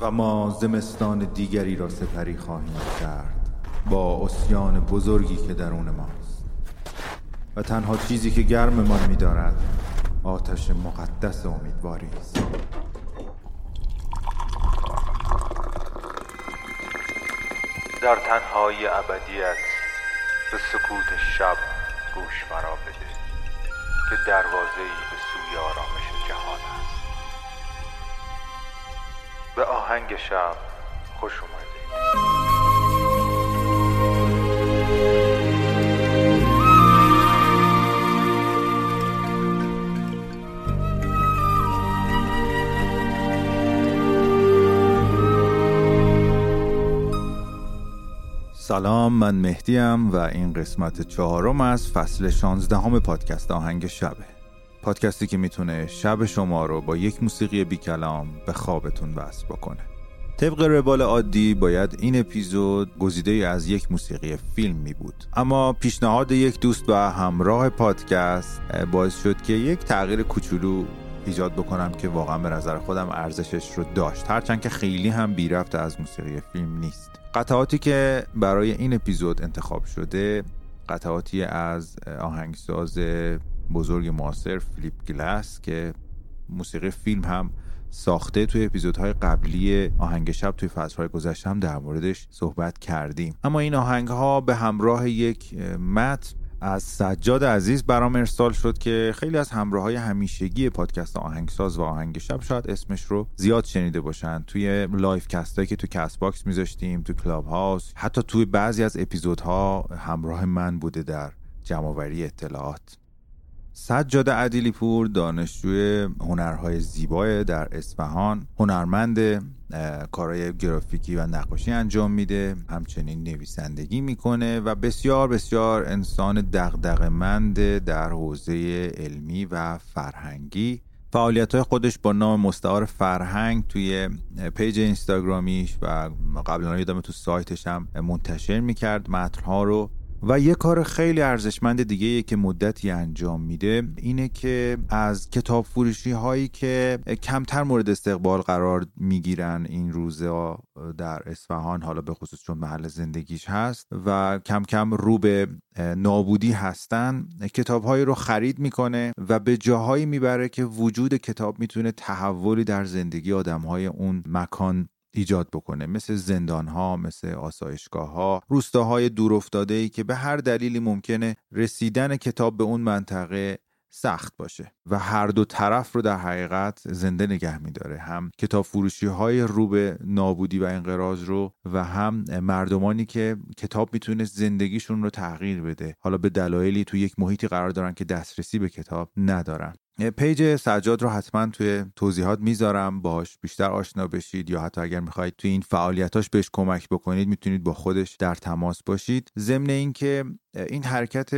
و ما زمستان دیگری را سپری خواهیم کرد با اسیان بزرگی که درون ماست. و تنها چیزی که گرممان می‌دارد آتش مقدس امیدواری است. در تنهای ابدیت به سکوت شب گوش مرا بده که دروازه ای به سوی آرامش به آهنگ شب خوش اومدید سلام من مهدیم و این قسمت چهارم از فصل شانزدهم پادکست آهنگ شبه. پادکستی که می‌تونه شب شما رو با یک موسیقی بی کلام به خوابتون وصل بکنه. طبق روال عادی باید این اپیزود گزیده از یک موسیقی فیلم می بود اما پیشنهاد یک دوست و همراه پادکست باعث شد که یک تغییر کوچولو ایجاد بکنم که واقعا به نظر خودم ارزشش رو داشت. هرچند که خیلی هم بی رفت از موسیقی فیلم نیست. قطعاتی که برای این اپیزود انتخاب شده قطعاتی از آهنگساز بزرگ معاصر فیلیپ گلس که موسیقی فیلم هم ساخته توی اپیزودهای قبلی آهنگ شب توی فصلهای گذشته هم در موردش صحبت کردیم. اما این آهنگ ها به همراه یک متن از سجاد عزیز برام ارسال شد که خیلی از همراه های همیشگی پادکست آهنگساز و آهنگ شب شاید اسمش رو زیاد شنیده باشن. توی livecast ایی که تو کست باکس میذاشتیم تو کلاب هاوس حتی توی بعضی از اپیزودها همراه من بوده در جمعآوری اطلاعات. سجاد عدیلی پور دانشجوی هنرهای زیبای در اصفهان هنرمند کارهای گرافیکی و نقاشی انجام میده همچنین نویسندگی می‌کنه و بسیار بسیار انسان دغدغه‌مند در حوزه علمی و فرهنگی. فعالیت های خودش با نام مستعار فرهنگ توی پیج اینستاگرامیش و قبلا یادم تو سایتش هم منتشر می‌کرد. متنها رو و یه کار خیلی ارزشمند دیگه که مدتی انجام میده اینه که از کتاب فروشی هایی که کمتر مورد استقبال قرار می‌گیرن این روزا در اصفهان حالا به خصوص چون محل زندگیش هست و کم کم رو به نابودی هستن کتاب هایی رو خرید می‌کنه و به جاهایی می‌بره که وجود کتاب می‌تونه تحولی در زندگی آدم های اون مکان ایجاد بکنه. مثل زندان ها مثل آسایشگاه ها روستاهای دور افتاده ای که به هر دلیلی ممکنه رسیدن کتاب به اون منطقه سخت باشه. و هر دو طرف رو در حقیقت زنده نگه میداره. هم کتاب فروشی های رو به نابودی و انقراض رو و هم مردمانی که کتاب می‌تونه زندگیشون رو تغییر بده. حالا به دلایلی تو یک محیطی قرار دارن که دسترسی به کتاب ندارن. پیج سجاد رو حتما توی توضیحات می‌ذارم. باش بیشتر آشنا بشید یا حتی اگر می‌خواهید توی این فعالیتاش بهش کمک بکنید می‌تونید با خودش در تماس باشید. ضمن اینکه این حرکت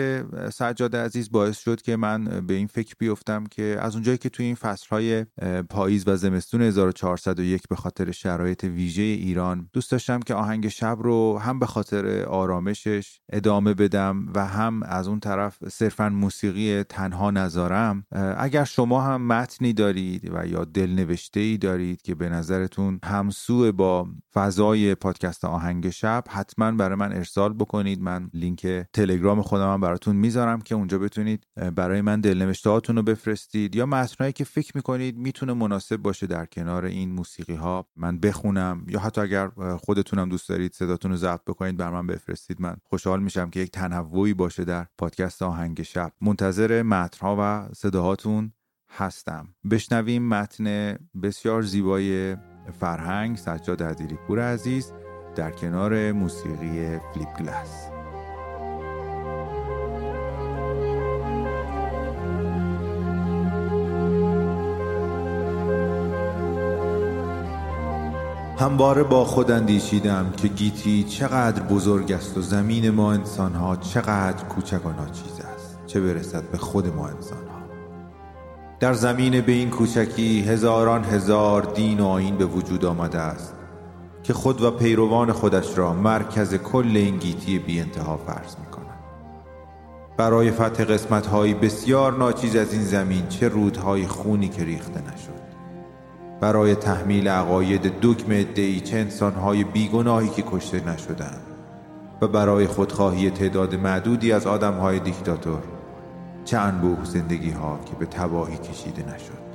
سجاد عزیز باعث شد که من به این فکر بیفتم که از اونجایی که توی این فصلهای پاییز و زمستون 1401 به خاطر شرایط ویژه ایران دوست داشتم که آهنگ شب رو هم به خاطر آرامشش ادامه بدم و هم از اون طرف صرفا موسیقی تنها نذارم اگر شما هم متنی دارید و یا دلنوشته ای دارید که به نظرتون همسو با فضای پادکست آهنگ شب حتما برای من ارسال بکنید. من لینک تلگرام خودم هم براتون می‌ذارم که اونجا بتونید برای من دلنوشته رو بفرستید یا متنایی که فکر می‌کنید می‌تونه مناسب باشه در کنار این موسیقی ها من بخونم یا حتی اگر خودتونم دوست دارید صداتون رو ضبط بکنید بر من بفرستید. من خوشحال میشم که یک تنوعی باشه در پادکست آهنگ شب. منتظر متنها و صداهاتون هستم. بشنویم متن بسیار زیبای فرهنگ سجاد عدیلی پور عزیز در کنار موسیقی فلیپ گلاس. همواره با خود اندیشیدم که گیتی چقدر بزرگ است و زمین ما انسانها چقدر کوچک و ناچیز است. چه برسد به خود ما انسانها در زمین به این کوچکی هزاران هزار دین و آین به وجود آمده است که خود و پیروان خودش را مرکز کل این گیتی بی انتها فرض می کنند برای فتح قسمت های بسیار ناچیز از این زمین چه رودهای خونی که ریخته نشد. برای تحمیل عقاید دگم ادهی چه انسانهای بیگناهی که کشته نشدند و برای خودخواهی تعداد معدودی از آدمهای دیکتاتور چه انبوه زندگی ها که به تباهی کشیده نشد؟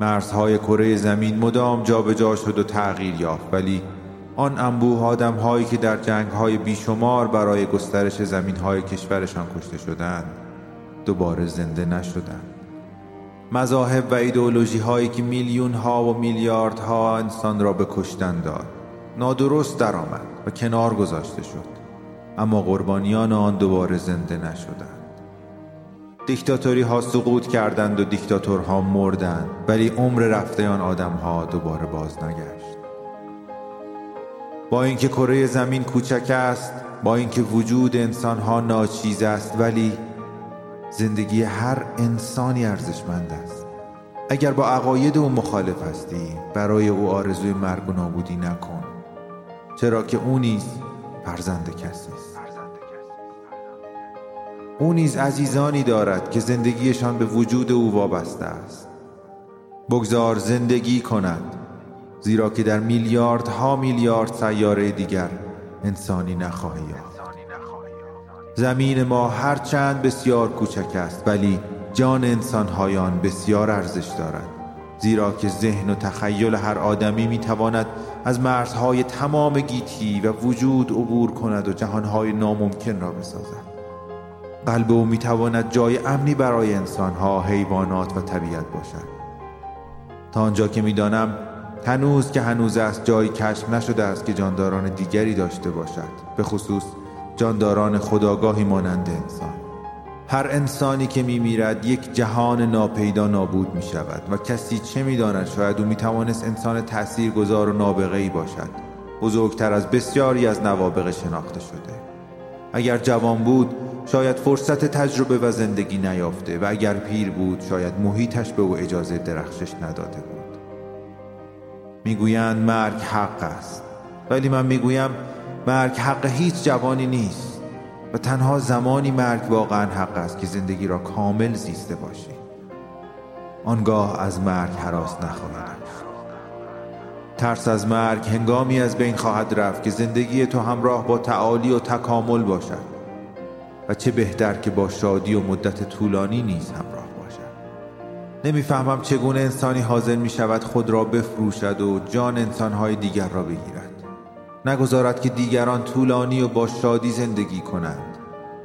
مرزهای کره زمین مدام جابجا جا شد و تغییر یافت ولی آن انبوه آدم هایی که در جنگ های بیشمار برای گسترش زمین های کشورشان کشته شدند دوباره زنده نشدند. مذاهب و ایدئولوژی هایی که میلیون ها و میلیارد ها انسان را به کشتن داد نادرست درآمد و کنار گذاشته شد. اما قربانیان آن دوباره زنده نشدند. دیکتاتوری ها سقوط کردند و دیکتاتورها مردند ولی عمر رفته آن آدم ها دوباره باز نگشت با اینکه کره زمین کوچک است با اینکه وجود انسان ها ناچیز است ولی زندگی هر انسانی ارزشمند است. اگر با عقاید او مخالف هستی برای او آرزوی مرگ و نابودی نکن چرا که او نیز فرزند کسی است. او نیز عزیزانی دارد که زندگیشان به وجود او وابسته است. بگذار زندگی کند زیرا که در میلیاردها میلیارد سیاره دیگر انسانی نخواهی یافت. زمین ما هرچند بسیار کوچک است ولی جان انسانهای آن بسیار ارزش دارد. زیرا که ذهن و تخیل هر آدمی می‌تواند از مرزهای تمام گیتی و وجود عبور کند و جهانهای ناممکن را بسازد. قلب او می‌تواند جای امنی برای انسانها، حیوانات و طبیعت باشد. تا آنجا که می‌دانم هنوز که هنوز است جایی کشف نشده است که جانداران دیگری داشته باشد به خصوص جانداران خداگاهی مانند انسان. هر انسانی که می میرد یک جهان ناپیدا نابود می شود و کسی چه می داند شاید او می توانست انسان تأثیر گذار و نابغه ای باشد. بزرگتر از بسیاری از نوابق شناخته شده. اگر جوان بود شاید فرصت تجربه و زندگی نیافته و اگر پیر بود شاید محیطش به او اجازه درخشش نداده بود. می‌گویند مرگ حق است ولی من می‌گویم مرگ حق هیچ جوانی نیست و تنها زمانی مرگ واقعا حق است که زندگی را کامل زیسته باشی. آنگاه از مرگ حراس نخواهی ترس از مرگ هنگامی از بین خواهد رفت که زندگی تو همراه با تعالی و تکامل باشد. و چه بهتر که با شادی و مدت طولانی نیز همراه باشد. نمی‌فهمم چگونه انسانی حاضر می شود خود را بفروشد و جان انسانهای دیگر را بگیرد. نگذارد که دیگران طولانی و با شادی زندگی کنند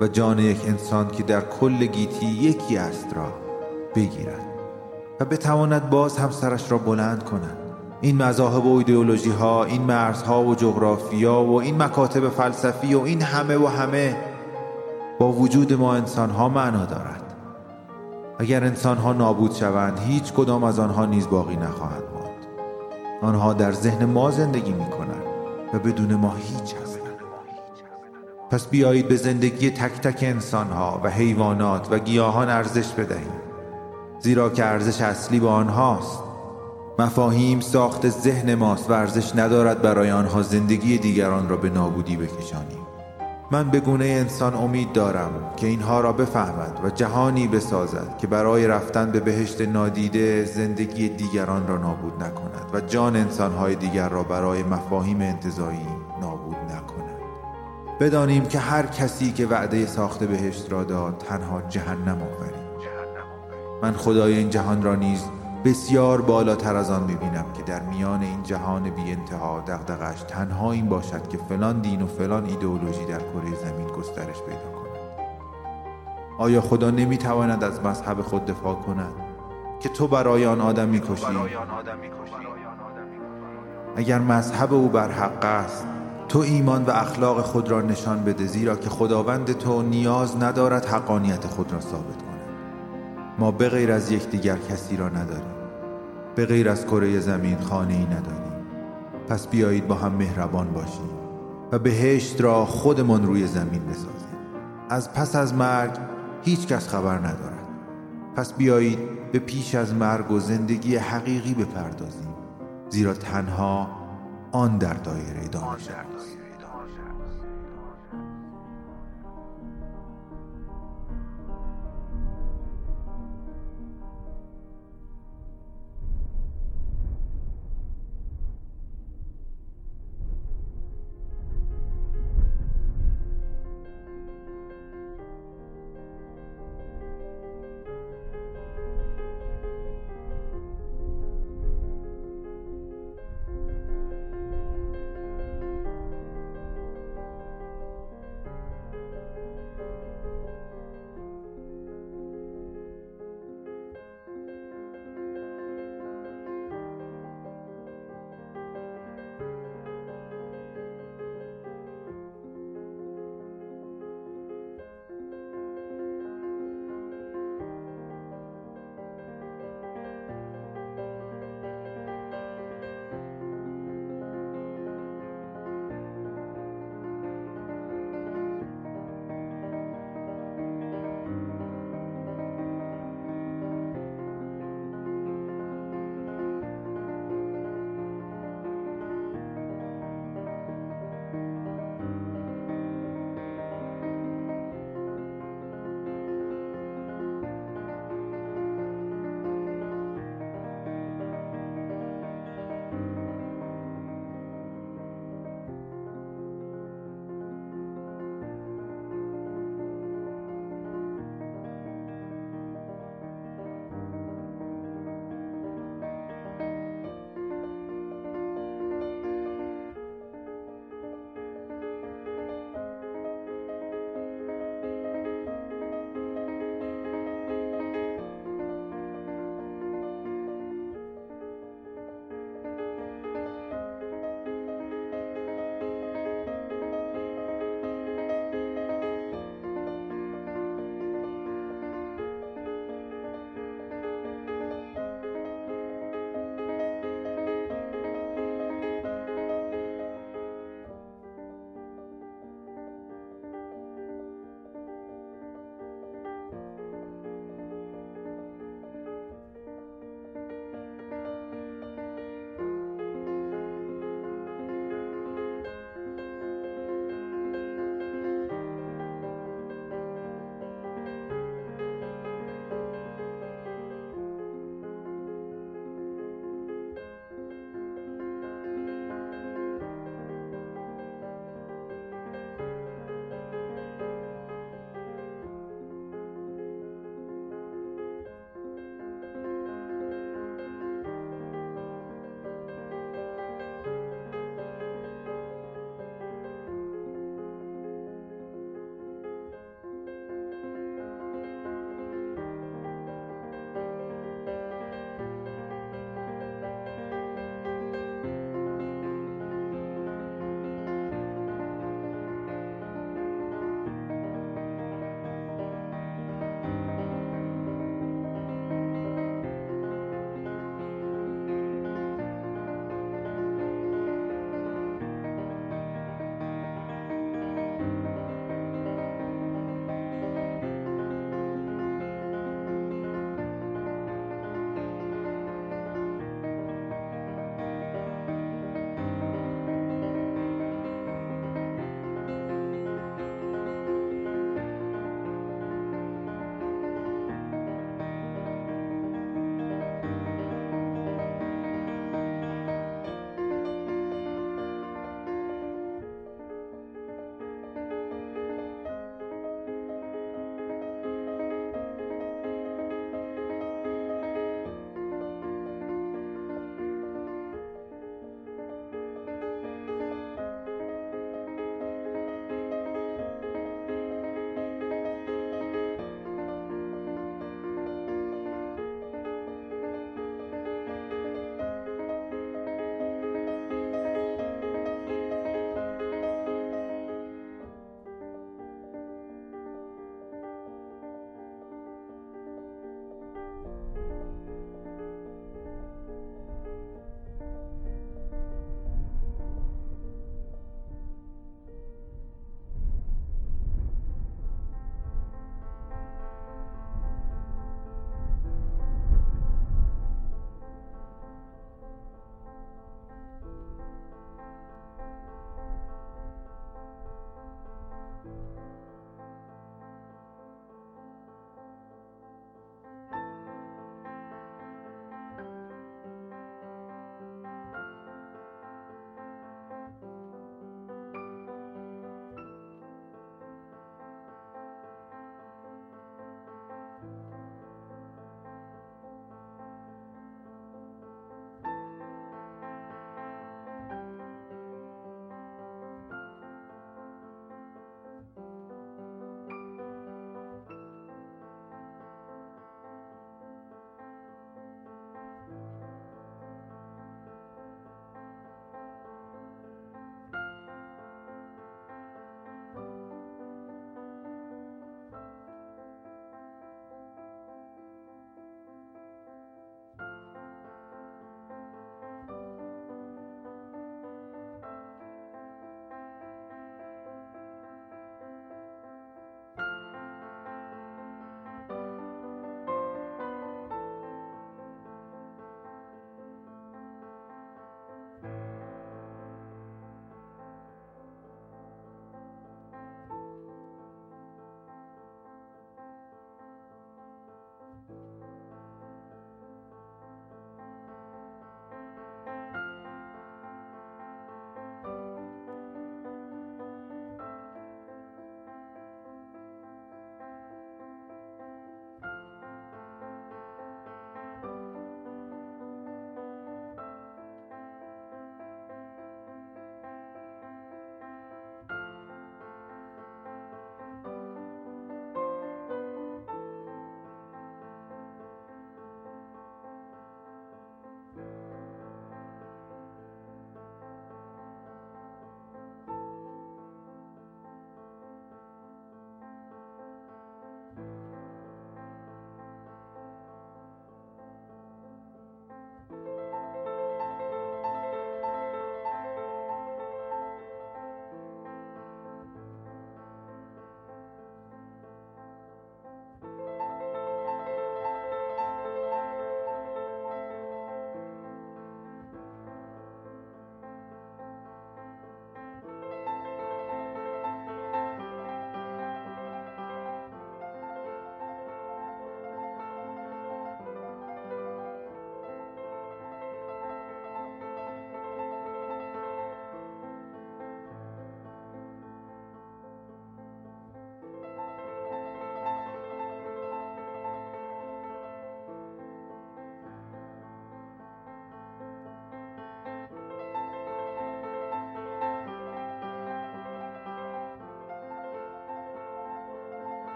و جان یک انسان که در کل گیتی یکی است را بگیرد و بتواند باز هم سرش را بلند کند. این مذاهب و ایدئولوژی ها این مرزها و جغرافیا و این مکاتب فلسفی و این همه و همه با وجود ما انسان ها معنا دارد. اگر انسان ها نابود شوند هیچ کدام از آنها نیز باقی نخواهند ماند. آنها در ذهن ما زندگی می کنند و بدون ما هیچ هستند. پس بیایید به زندگی تک تک انسان ها و حیوانات و گیاهان ارزش بدهیم. زیرا که ارزش اصلی با آنهاست. مفاهیم ساخت ذهن ماست و ارزش ندارد برای آنها زندگی دیگران را به نابودی بکشانیم. من به گونه انسان امید دارم که اینها را بفهمد و جهانی بسازد که برای رفتن به بهشت نادیده زندگی دیگران را نابود نکند و جان انسانهای دیگر را برای مفاهیم انتظایی نابود نکند. بدانیم که هر کسی که وعده ساخت بهشت را داد تنها جهنم آفرید. من خدای این جهان را نیز بسیار بالاتر از آن می‌بینم که در میان این جهان بی انتها دغدغش تنها این باشد که فلان دین و فلان ایدئولوژی در کره زمین گسترش پیدا کند. آیا خدا نمی‌تواند از مذهب خود دفاع کند که تو برای آن آدم می‌کشی؟ اگر مذهب او بر حق است تو ایمان و اخلاق خود را نشان بده زیرا که خداوند تو نیاز ندارد حقانیت خود را ثابت کند. ما به غیر از یکدیگر کسی را نداریم. به غیر از کره زمین خانه ای نداریم پس بیایید با هم مهربان باشیم و بهشت را خودمان روی زمین بسازیم. از پس از مرگ هیچ کس خبر ندارد. پس بیایید به پیش از مرگ و زندگی حقیقی بپردازیم زیرا تنها آن در دایره دانش است.